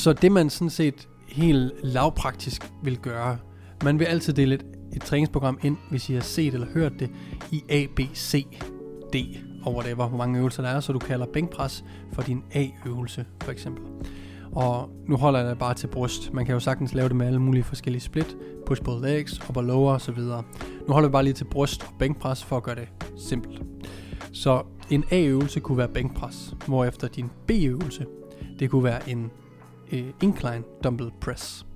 så det man sådan set helt lavpraktisk vil gøre, man vil altid dele et, et træningsprogram ind, hvis I har set eller hørt det, i A, B, C, D og whatever, hvor mange øvelser der er, så du kalder bænkpres for din A-øvelse, for eksempel. Og nu holder jeg det bare til bryst. Man kan jo sagtens lave det med alle mulige forskellige split, push both legs, upper lower osv. Nu holder vi bare lige til bryst og bænkpres for at gøre det simpelt. Så en A-øvelse kunne være bænkpres, hvorefter din B-øvelse, det kunne være en øh, incline dumbbell press.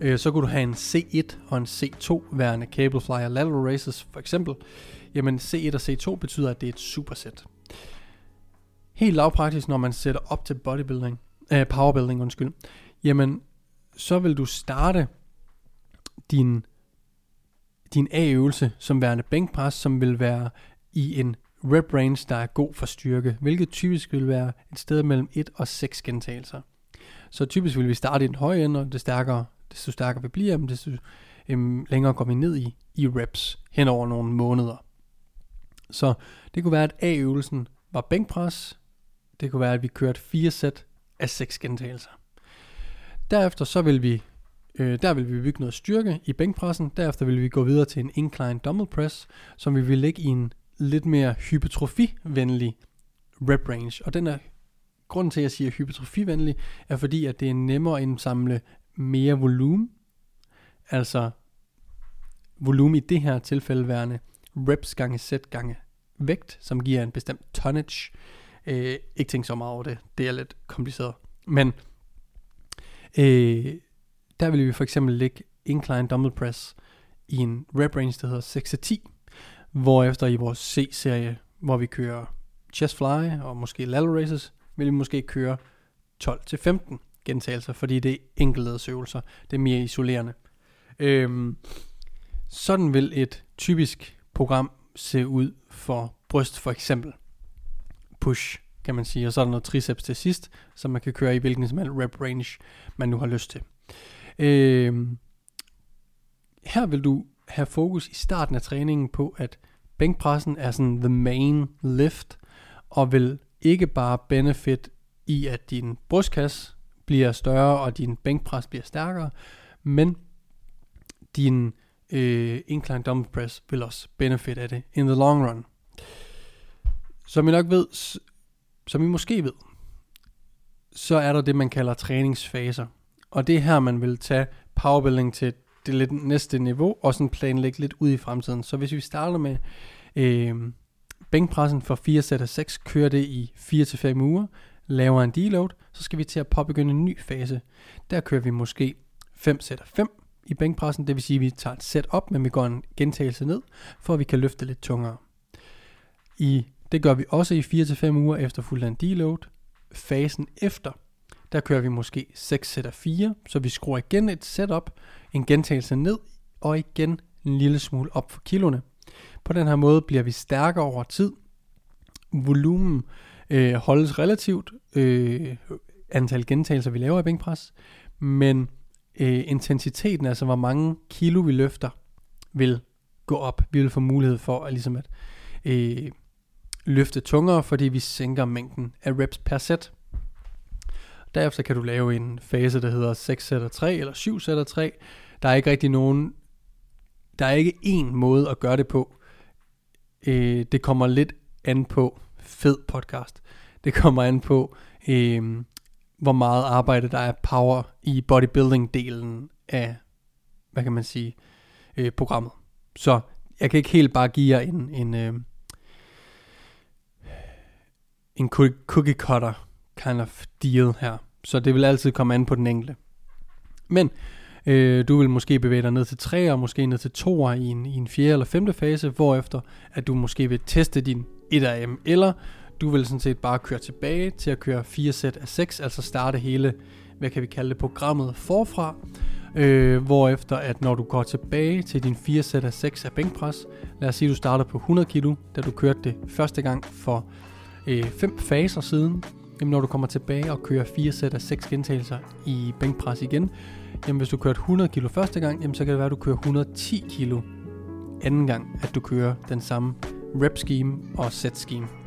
Øh, så kunne du have en C1 og en C2 værende cable flyer lateral raises for eksempel. Jamen C1 og C2 betyder, at det er et supersæt. Helt lavpraktisk, når man sætter op til bodybuilding, øh, powerbuilding, undskyld, jamen så vil du starte din, din A-øvelse som værende bænkpres, som vil være i en rep range, der er god for styrke, hvilket typisk vil være et sted mellem 1 og 6 gentagelser. Så typisk vil vi starte i den høje ende, og det stærkere, desto stærkere vi bliver, desto øhm, længere går vi ned i, i reps hen over nogle måneder. Så det kunne være, at A-øvelsen var bænkpres. Det kunne være, at vi kørte fire sæt af seks gentagelser. Derefter så vil vi Øh, der vil vi bygge noget styrke i bænkpressen. Derefter vil vi gå videre til en incline dumbbell press, som vi vil lægge i en lidt mere hypertrofi-venlig rep range. Og den er grunden til, at jeg siger hypertrofivenlig, er fordi, at det er nemmere at indsamle mere volumen. Altså volumen i det her tilfælde værende reps gange sæt gange vægt, som giver en bestemt tonnage. Øh, ikke tænk så meget over det, det er lidt kompliceret. Men øh, der vil vi for eksempel lægge incline dumbbell press i en rep range, der hedder 6-10, hvorefter i vores C-serie, hvor vi kører chest fly og måske lateral raises, vil vi måske køre 12-15 gentagelser, fordi det er enkeltledsøvelser. Det er mere isolerende. Øhm, sådan vil et typisk program se ud for bryst for eksempel. Push, kan man sige. Og så er der noget triceps til sidst, som man kan køre i hvilken som helst rep range, man nu har lyst til. Øhm, her vil du have fokus i starten af træningen på, at bænkpressen er sådan the main lift, og vil ikke bare benefit i, at din brystkasse bliver større, og din bænkpres bliver stærkere, men din øh, incline dumbbell press vil også benefit af det in the long run. Som I nok ved, som I måske ved, så er der det, man kalder træningsfaser. Og det er her, man vil tage powerbuilding til det lidt næste niveau, og sådan planlægge lidt ud i fremtiden. Så hvis vi starter med øh, bænkpressen for 4 sæt af 6, kører det i 4-5 uger, laver en deload, så skal vi til at påbegynde en ny fase. Der kører vi måske 5 sæt af 5 i bænkpressen, det vil sige, at vi tager et sæt op, men vi går en gentagelse ned, for at vi kan løfte lidt tungere. I, det gør vi også i 4-5 uger efter fuld deload. Fasen efter, der kører vi måske 6 sæt af 4, så vi skruer igen et setup, en gentagelse ned, og igen en lille smule op for kiloene. På den her måde bliver vi stærkere over tid. Volumen øh, holdes relativt, øh, antal gentagelser vi laver i bænkpres, men øh, intensiteten, altså hvor mange kilo vi løfter, vil gå op. Vi vil få mulighed for at, ligesom at øh, løfte tungere, fordi vi sænker mængden af reps per sæt. Derefter kan du lave en fase, der hedder 6 sæt af 3 eller 7 sæt af 3. Der er ikke rigtig nogen, der er ikke én måde at gøre det på. Øh, det kommer lidt an på fed podcast. Det kommer an på, øh, hvor meget arbejde der er power i bodybuilding-delen af, hvad kan man sige, øh, programmet. Så jeg kan ikke helt bare give jer en, en, øh, en cookie cutter kind of deal her. Så det vil altid komme an på den enkelte. Men øh, du vil måske bevæge dig ned til 3 og måske ned til 2 i en, i en fjerde eller femte fase, hvorefter at du måske vil teste din 1RM, eller du vil sådan set bare køre tilbage til at køre 4 sæt af 6, altså starte hele, hvad kan vi kalde det, programmet forfra, øh, hvorefter at når du går tilbage til din 4 sæt af 6 af bænkpres, lad os sige, at du starter på 100 kg, da du kørte det første gang for 5 øh, faser siden, jamen når du kommer tilbage og kører fire sæt af seks gentagelser i bænkpres igen, jamen hvis du kørte 100 kg første gang, jamen så kan det være, at du kører 110 kg anden gang, at du kører den samme rep scheme og set scheme.